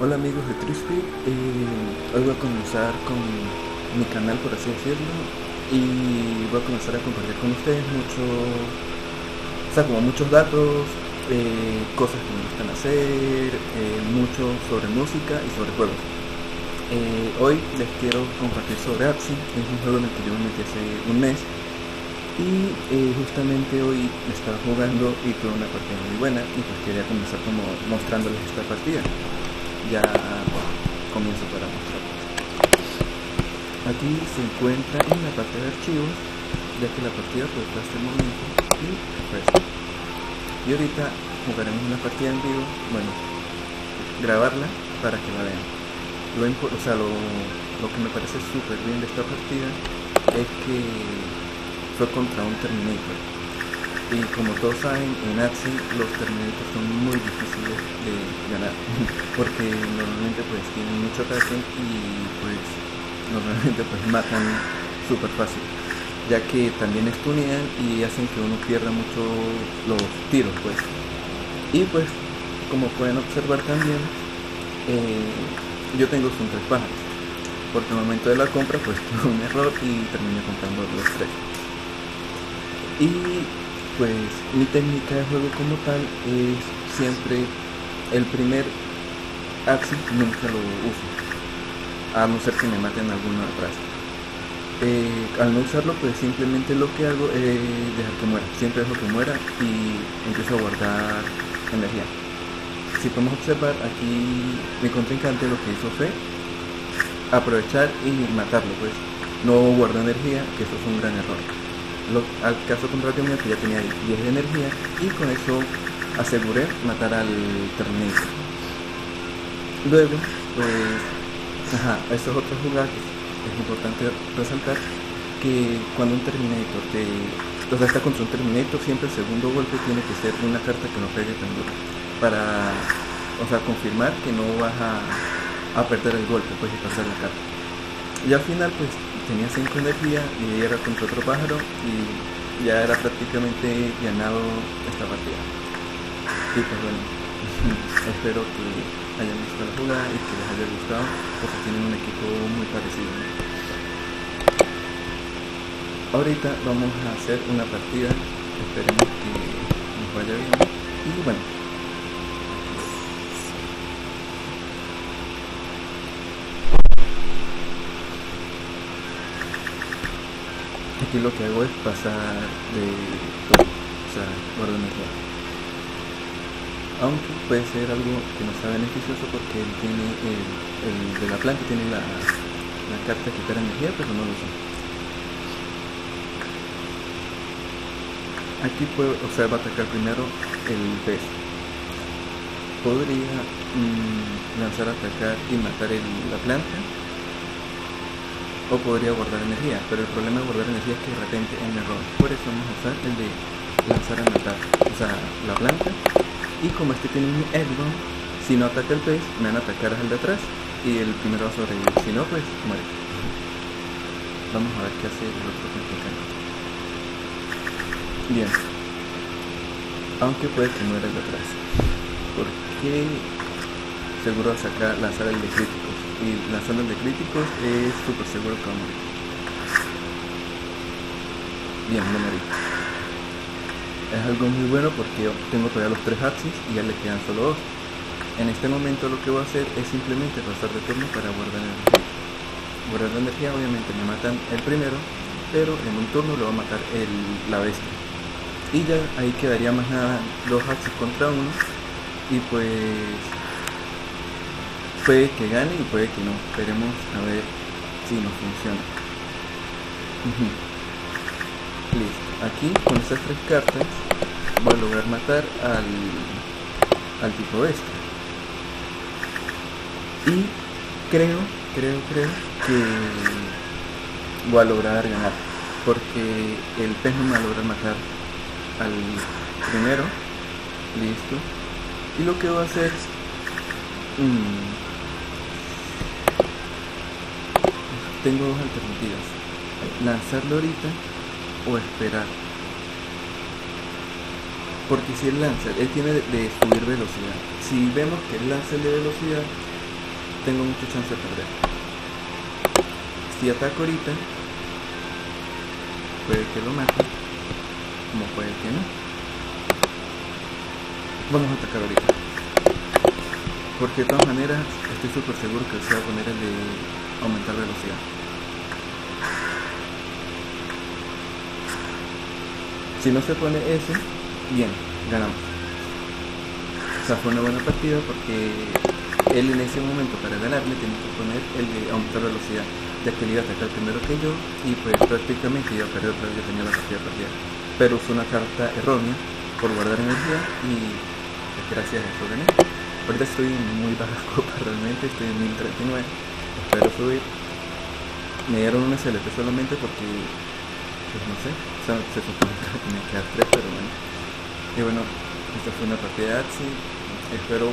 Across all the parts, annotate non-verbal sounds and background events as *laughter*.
Hola amigos de Crispy, eh, hoy voy a comenzar con mi canal por así decirlo y voy a comenzar a compartir con ustedes mucho, o sea como muchos datos, eh, cosas que me gustan hacer, eh, mucho sobre música y sobre juegos. Eh, hoy les quiero compartir sobre Axie, es un juego en el que yo me metí hace un mes y justamente hoy estaba jugando y tuve una partida muy buena y pues quería comenzar como mostrándoles esta partida. Ya comienzo para mostrarles. Aquí se encuentra en la parte de archivos, ya que la partida fue hasta el momento y pues y ahorita jugaremos una partida en vivo, bueno, grabarla para que la vean. Lo, o sea, lo, lo que me parece súper bien de esta partida es que fue contra un Terminator. Y como todos saben, en Axie los Terminators son muy difíciles de ganar, *laughs* porque normalmente pues tienen mucho ataque y pues normalmente pues matan súper fácil, ya que también estunean y hacen que uno pierda mucho los tiros pues. Y pues como pueden observar también, eh, yo tengo son tres pájaros, porque al momento de la compra pues *laughs* tuve un error y terminé comprando los tres. Y pues mi técnica de juego como tal es siempre el primer axis nunca lo uso. A no ser que me maten alguno atrás. Eh, al no usarlo pues simplemente lo que hago es dejar que muera. Siempre dejo que muera y empiezo a guardar energía. Si podemos observar aquí mi contrincante lo que hizo fue aprovechar y matarlo pues. No guardó energía, que eso es un gran error al caso contrario mío que ya tenía 10 de energía y con eso aseguré matar al Terminator. Luego, pues, ajá, estos otros jugadas es importante resaltar que cuando un Terminator te, o sea, está contra un Terminator, siempre el segundo golpe tiene que ser una carta que no pegue tan duro para, o sea, confirmar que no vas a, a perder el golpe, pues y pasar la carta. Y al final, pues, tenía 5 energía y era contra otro pájaro y ya era prácticamente ganado esta partida. Y pues bueno, *laughs* espero que hayan visto la jugada y que les haya gustado porque tienen un equipo muy parecido. Ahorita vamos a hacer una partida, esperemos que nos vaya bien. Y bueno, aquí lo que hago es pasar de todo, o. Aunque puede ser algo que no sea beneficioso porque él tiene el, de la planta tiene la, la carta de quitar energía, pero no lo usa. Aquí puedo, o sea, va a atacar primero el pez. Podría mmm, lanzar a atacar y matar el, la planta o podría guardar energía, pero el problema de guardar energía es que de repente hay un error. Por eso vamos a usar el de lanzar a matar, o sea, la planta. Y como este tiene un Edgon, si no ataca el pez, me van a atacar al de atrás y el primero va a sobrevivir. Si no, pues muere. Vamos a ver qué hace el otro complicado. Bien. Aunque puede que muera el de atrás. Porque seguro va a sacar, lanzar el de críticos. Lanzando el de críticos es súper seguro que va a morir. Bien, no morí. Es algo muy bueno porque tengo todavía los tres axis y ya le quedan solo dos. En este momento lo que voy a hacer es simplemente pasar de turno para guardar energía. Guardar la energía obviamente me matan el primero, pero en un turno lo va a matar el, la bestia. Y ya ahí quedaría más nada dos axis contra uno. Y pues puede que gane y puede que no. Esperemos a ver si nos funciona. Listo. Aquí con estas tres cartas voy a lograr matar al, al tipo este. Y creo, creo, creo que voy a lograr ganar. Porque el pez no me va a lograr matar al primero. Listo. Y lo que voy a hacer. Mmm, tengo dos alternativas. Lanzarlo ahorita o esperar. Porque si él lanza, él tiene de, subir velocidad. Si vemos que él lanza de velocidad, tengo mucha chance de perder. Si ataco ahorita, puede que lo mate, como puede que no. Vamos a atacar ahorita. Porque de todas maneras estoy súper seguro que se va a poner el de aumentar velocidad. Si no se pone ese, bien, ganamos. O sea, fue una buena partida porque él en ese momento para ganarme tenía que poner el de aumentar velocidad, ya que él iba a atacar primero que yo y pues prácticamente iba a otra vez, yo tenía la partida perdida. Pero usó una carta errónea por guardar energía y pues, gracias a eso gané. Ahorita estoy en muy baja *laughs* copa realmente, estoy en 1039, espero subir. Me dieron un SLP solamente porque, pues no sé, o sea, se supone que tenía que dar 3, pero bueno. Y bueno, esta fue una partida de Axie, espero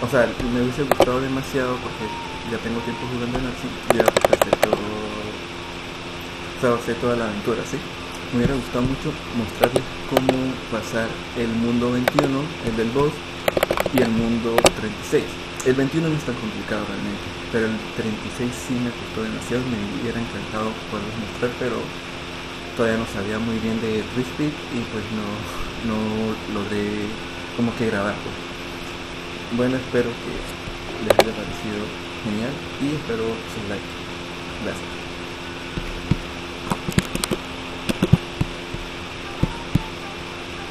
o sea, me hubiese gustado demasiado porque ya tengo tiempo jugando en Axie y ya pasé todo, o sea, pasé toda la aventura, ¿sí? Me hubiera gustado mucho mostrarles cómo pasar el mundo 21, el del boss, y el mundo 36. El 21 no es tan complicado realmente, pero el 36 sí me costó demasiado, me hubiera encantado poderlos mostrar, pero todavía no sabía muy bien de Twisted y pues no, no logré como que grabar. Pues. Bueno, espero que les haya parecido genial y espero su like. Gracias.